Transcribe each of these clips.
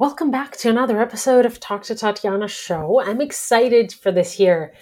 Welcome back to another episode of Talk to Tatiana show. I'm excited for this year.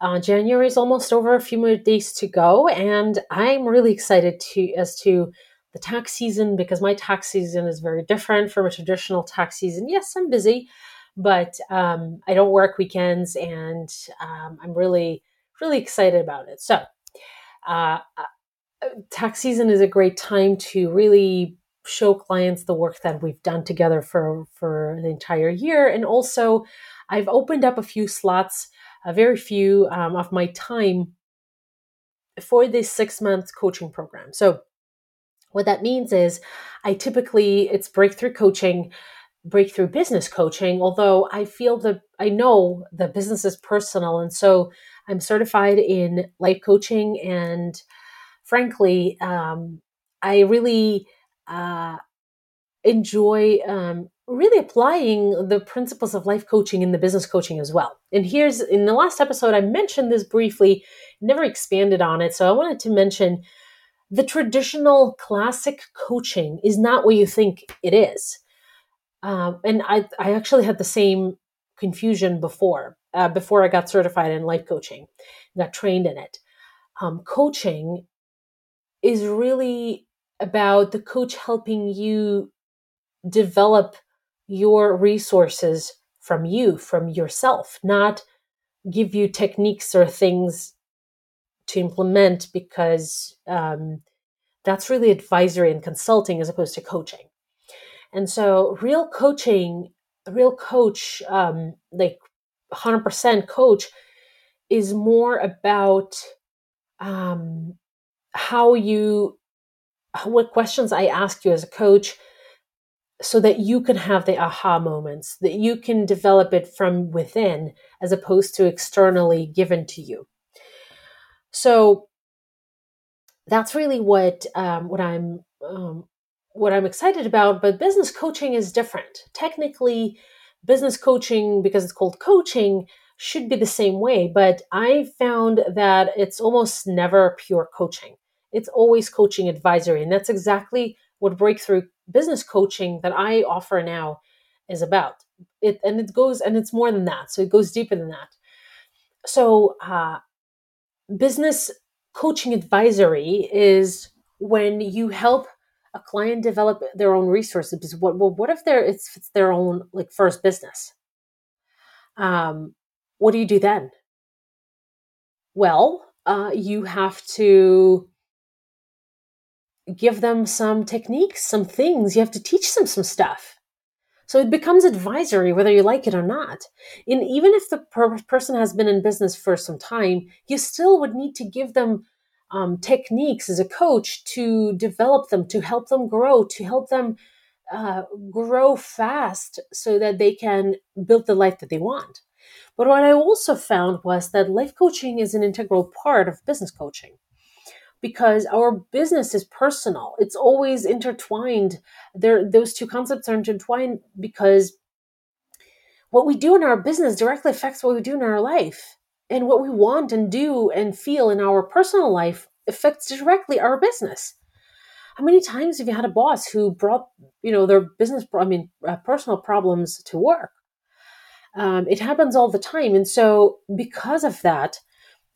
Uh, January is almost over, a few more days to go, and I'm really excited to as to the tax season because my tax season is very different from a traditional tax season. Yes, I'm busy, but um, I don't work weekends, and um, I'm really, really excited about it. So, uh, uh tax season is a great time to really show clients the work that we've done together for for the entire year. And also i've opened up a few slots a very few um, of my time for this six month coaching program. So what that means is i typically it's breakthrough coaching breakthrough business coaching although i feel that i know the business is personal. And so i'm certified in life coaching and frankly um, i really uh, enjoy um, really applying the principles of life coaching in the business coaching as well. And here's in the last episode, I mentioned this briefly, never expanded on it. So I wanted to mention the traditional classic coaching is not what you think it is. Um, and I, I actually had the same confusion before, uh, before I got certified in life coaching, got trained in it. Um, coaching is really about the coach helping you develop your resources from you, from yourself, not give you techniques or things to implement because um, that's really advisory and consulting as opposed to coaching. And so, real coaching, real coach, um, like 100% coach, is more about um, how you what questions I ask you as a coach so that you can have the aha moments, that you can develop it from within as opposed to externally given to you. So that's really what um, what I'm um, what I'm excited about. But business coaching is different. Technically, business coaching because it's called coaching should be the same way. But I found that it's almost never pure coaching it's always coaching advisory. And that's exactly what breakthrough business coaching that I offer now is about. It and it goes and it's more than that. So it goes deeper than that. So uh, business coaching advisory is when you help a client develop their own resources. Because what well, what if they're it's, it's their own like first business? Um, what do you do then? Well, uh, you have to give them some techniques, some things. You have to teach them some stuff. So it becomes advisory whether you like it or not. And even if the per- person has been in business for some time, you still would need to give them um, techniques as a coach to develop them, to help them grow, to help them uh, grow fast so that they can build the life that they want. But what I also found was that life coaching is an integral part of business coaching because our business is personal. It's always intertwined. There, those two concepts are intertwined because what we do in our business directly affects what we do in our life. And what we want and do and feel in our personal life affects directly our business. How many times have you had a boss who brought, you know, their business, I mean, uh, personal problems to work? Um, it happens all the time. And so, because of that,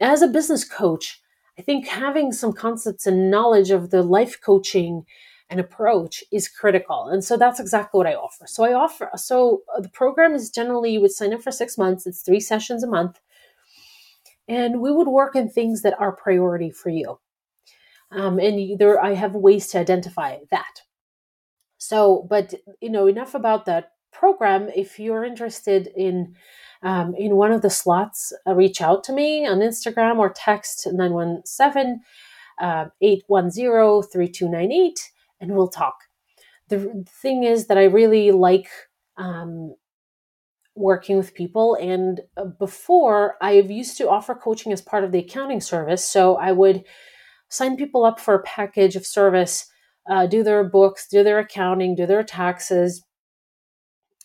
as a business coach, I think having some concepts and knowledge of the life coaching and approach is critical. And so that's exactly what I offer. So I offer, so uh, the program is generally you would sign up for six months, it's three sessions a month. And we would work in things that are priority for you. Um, and there, I have ways to identify that. So, but you know, enough about that program. If you're interested in um, in one of the slots, uh, reach out to me on Instagram or text 917 uh, 810 3298 and we'll talk. The thing is that I really like um, working with people. And uh, before, I used to offer coaching as part of the accounting service. So I would sign people up for a package of service, uh, do their books, do their accounting, do their taxes,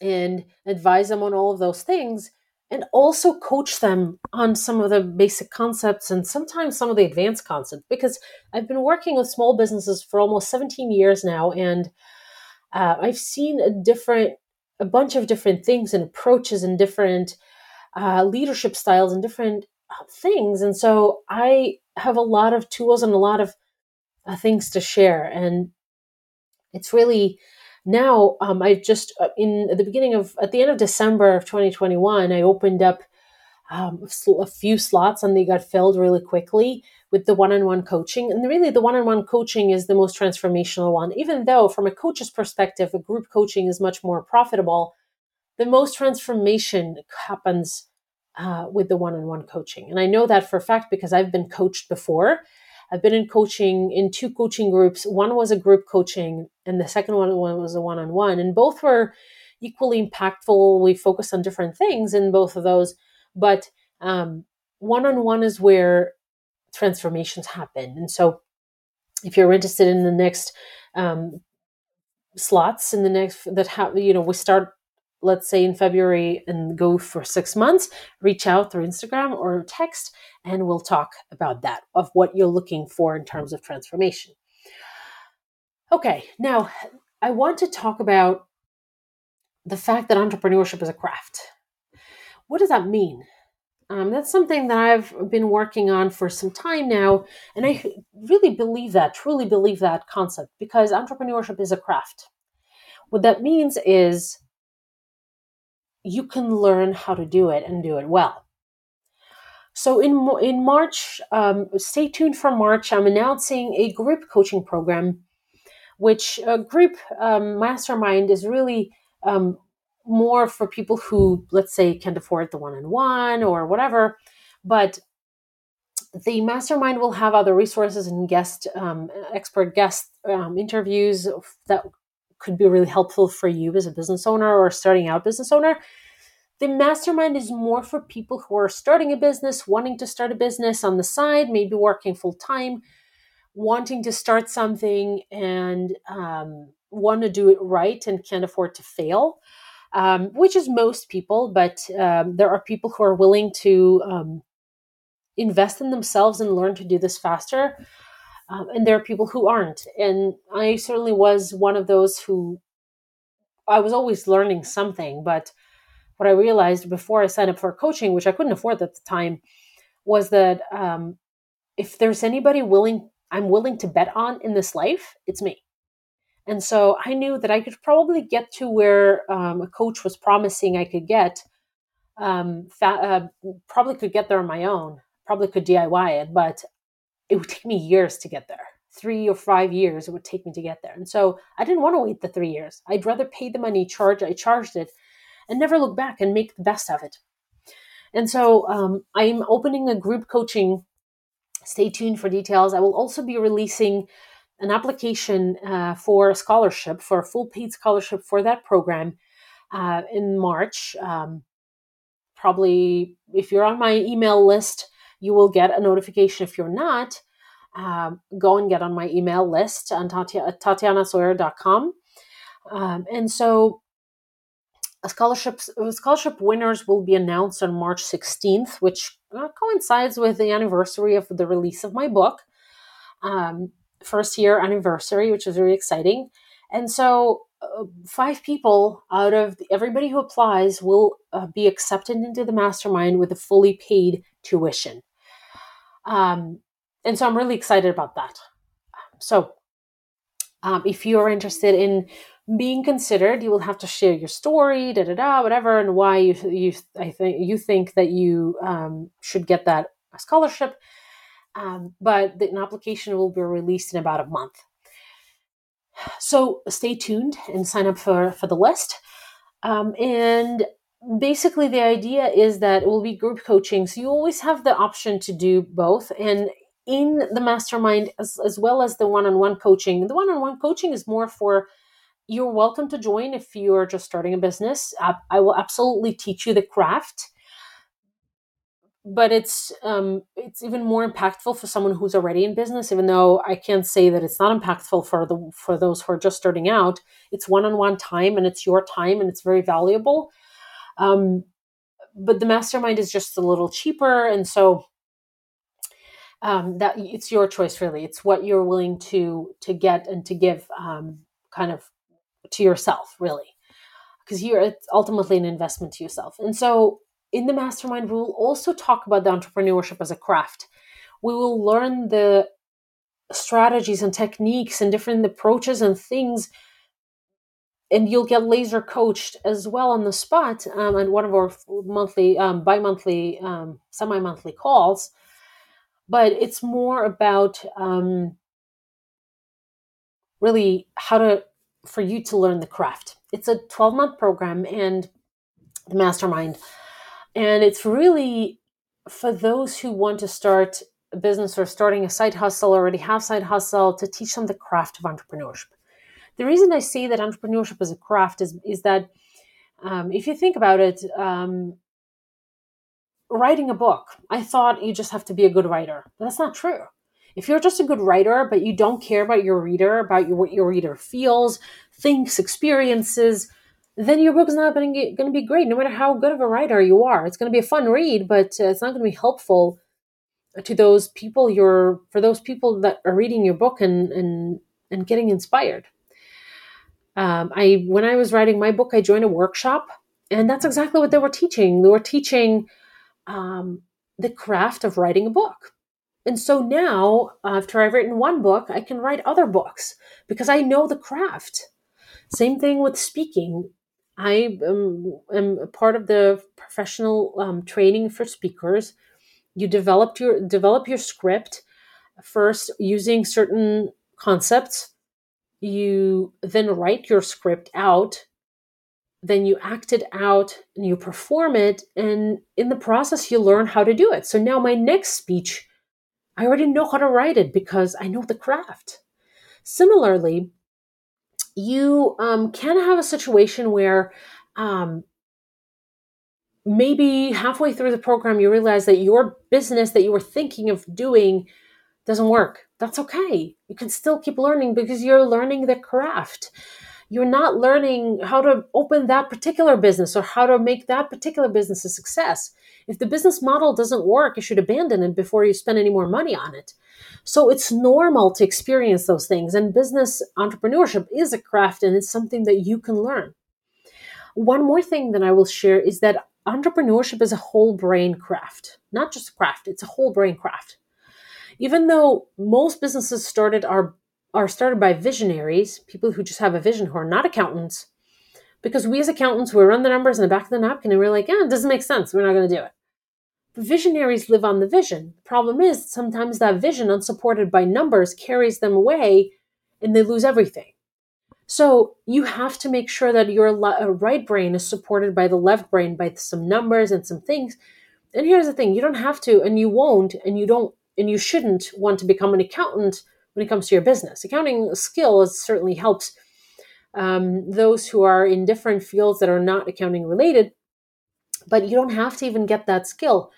and advise them on all of those things and also coach them on some of the basic concepts and sometimes some of the advanced concepts because I've been working with small businesses for almost 17 years now and uh, I've seen a different a bunch of different things and approaches and different uh, leadership styles and different uh, things. And so I have a lot of tools and a lot of uh, things to share. And it's really now um, I just uh, in the beginning of at the end of December of 2021, I opened up um, a few slots and they got filled really quickly with the one-on-one coaching. And really, the one-on-one coaching is the most transformational one. Even though, from a coach's perspective, a group coaching is much more profitable, the most transformation happens uh, with the one-on-one coaching. And I know that for a fact because I've been coached before I've been in coaching in two coaching groups. One was a group coaching, and the second one was a one on one. And both were equally impactful. We focused on different things in both of those. But one on one is where transformations happen. And so if you're interested in the next um, slots in the next that have you know we start let's say in February and go for six months, reach out through Instagram or text, and we'll talk about that of what you're looking for in terms of transformation. Okay, now I want to talk about the fact that entrepreneurship is a craft. What does that mean? Um, that's something that I've been working on for some time now, and I really believe that, truly believe that concept because entrepreneurship is a craft. What that means is you can learn how to do it and do it well. So in in March, um, stay tuned for March. I'm announcing a group coaching program, which a group um, mastermind is really um, more for people who, let's say, can't afford the one-on-one or whatever. But the mastermind will have other resources and guest um, expert guest um, interviews that could be really helpful for you as a business owner or starting out business owner. The mastermind is more for people who are starting a business, wanting to start a business on the side, maybe working full time, wanting to start something and um, want to do it right and can't afford to fail, um, which is most people, but um, there are people who are willing to um, invest in themselves and learn to do this faster. Um, and there are people who aren't. And I certainly was one of those who I was always learning something, but what I realized before I signed up for coaching, which I couldn't afford at the time, was that um, if there's anybody willing, I'm willing to bet on in this life, it's me. And so I knew that I could probably get to where um, a coach was promising I could get. Um, fa- uh, probably could get there on my own. Probably could DIY it, but it would take me years to get there. Three or five years it would take me to get there. And so I didn't want to wait the three years. I'd rather pay the money, charge. I charged it, and never look back and make the best of it. And so um, I'm opening a group coaching. Stay tuned for details. I will also be releasing an application uh, for a scholarship, for a full paid scholarship for that program uh, in March. Um, probably, if you're on my email list, you will get a notification. If you're not, um, go and get on my email list on tatianasawyer.com. Um, and so scholarships scholarship winners will be announced on March 16th, which uh, coincides with the anniversary of the release of my book, um, first year anniversary, which is very exciting. And so, uh, five people out of the, everybody who applies will uh, be accepted into the mastermind with a fully paid tuition. Um, and so I'm really excited about that. So, um, if you are interested in being considered, you will have to share your story, da da da, whatever, and why you you I think you think that you um, should get that scholarship. Um, but the, an application will be released in about a month. So stay tuned and sign up for for the list. Um, and basically the idea is that it will be group coaching so you always have the option to do both and in the mastermind as, as well as the one-on-one coaching. The one-on-one coaching is more for you're welcome to join if you're just starting a business. I, I will absolutely teach you the craft. But it's um, it's even more impactful for someone who's already in business even though i can't say that it's not impactful for the for those who are just starting out. It's one-on-one time and it's your time and it's very valuable um, but the mastermind is just a little cheaper, and so um, that it's your choice. Really, it's what you're willing to to get and to give, um, kind of to yourself, really. because you're it's ultimately an investment to yourself. And so in the mastermind, we will also talk about the entrepreneurship as a craft. We will learn the strategies and techniques and different approaches and things and you'll get laser coached as well on the spot um, and one of our monthly um, bi-monthly um, semi-monthly calls. But it's more about um, really how to for you to learn the craft. It's a 12 month program and the mastermind. And it's really for those who want to start a business or starting a side hustle already have side hustle to teach them the craft of entrepreneurship the reason i say that entrepreneurship is a craft is, is that um, if you think about it um, writing a book i thought you just have to be a good writer but that's not true. If you're just a good writer but you don't care about your reader about your, what your reader feels thinks experiences then your book is not going to be great no matter how good of a writer you are. It's going to be a fun read but uh, it's not going to be helpful to those people you're for those people that are reading your book and and and getting inspired um, i when i was writing my book i joined a workshop and that's exactly what they were teaching. They were teaching um, the craft of writing a book. And so now after i've written one book i can write other books because i know the craft. Same thing with speaking. I am, am a part of the professional um, training for speakers. You developed your develop your script first using certain concepts you then write your script out then you act it out and you perform it and in the process you learn how to do it. So now my next speech i already know how to write it because i know the craft. Similarly you um, can have a situation where um, maybe halfway through the program you realize that your business that you were thinking of doing doesn't work that's okay. You can still keep learning because you're learning the craft. You're not learning how to open that particular business or how to make that particular business a success. If the business model doesn't work you should abandon it before you spend any more money on it. So it's normal to experience those things and business entrepreneurship is a craft and it's something that you can learn. One more thing that I will share is that entrepreneurship is a whole brain craft, not just a craft, it's a whole brain craft. Even though most businesses started are are started by visionaries, people who just have a vision who are not accountants, because we as accountants we run the numbers in the back of the napkin and we're like, yeah, it doesn't make sense. We're not going to do it. Visionaries live on the vision. The problem is sometimes that vision, unsupported by numbers, carries them away and they lose everything. So you have to make sure that your uh, right brain is supported by the left brain by some numbers and some things. And here's the thing you don't have to, and you won't, and you don't, and you shouldn't want to become an accountant when it comes to your business. Accounting skill certainly helps um, those who are in different fields that are not accounting related, but you don't have to even get that skill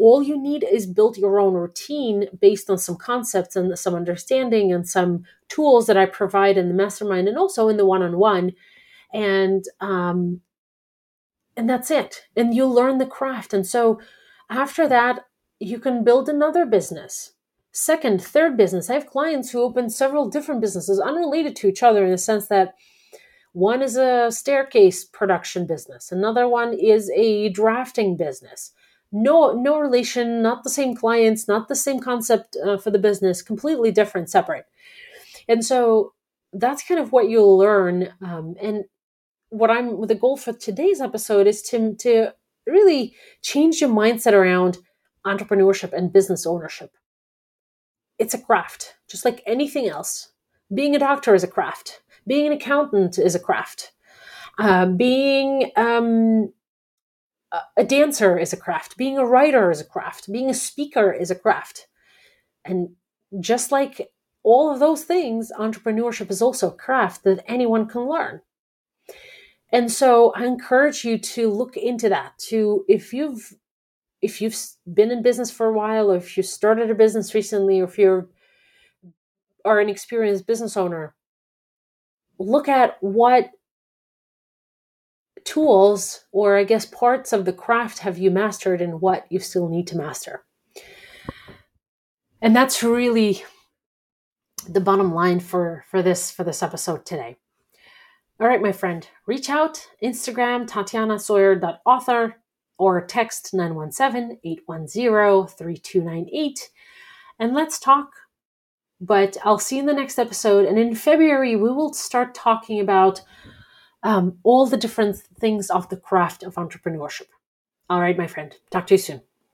all you need is build your own routine based on some concepts and some understanding and some tools that I provide in the mastermind and also in the one-on-one. And um, and that's it. And you learn the craft. And so after that, you can build another business. Second, third business. I have clients who open several different businesses unrelated to each other in the sense that one is a staircase production business, another one is a drafting business no no relation not the same clients not the same concept uh, for the business completely different separate and so that's kind of what you'll learn um, and what i'm with the goal for today's episode is to to really change your mindset around entrepreneurship and business ownership it's a craft just like anything else being a doctor is a craft being an accountant is a craft uh, being um, a dancer is a craft, being a writer is a craft, being a speaker is a craft. And just like all of those things, entrepreneurship is also a craft that anyone can learn. And so I encourage you to look into that. To if you've if you've been in business for a while, or if you started a business recently, or if you're are an experienced business owner, look at what tools or I guess parts of the craft have you mastered and what you still need to master. And that's really the bottom line for for this for this episode today. All right, my friend, reach out, Instagram, tatianasawyer.author, or text 917-810-3298, and let's talk. But I'll see you in the next episode. And in February, we will start talking about um, all the different things of the craft of entrepreneurship. All right, my friend. Talk to you soon.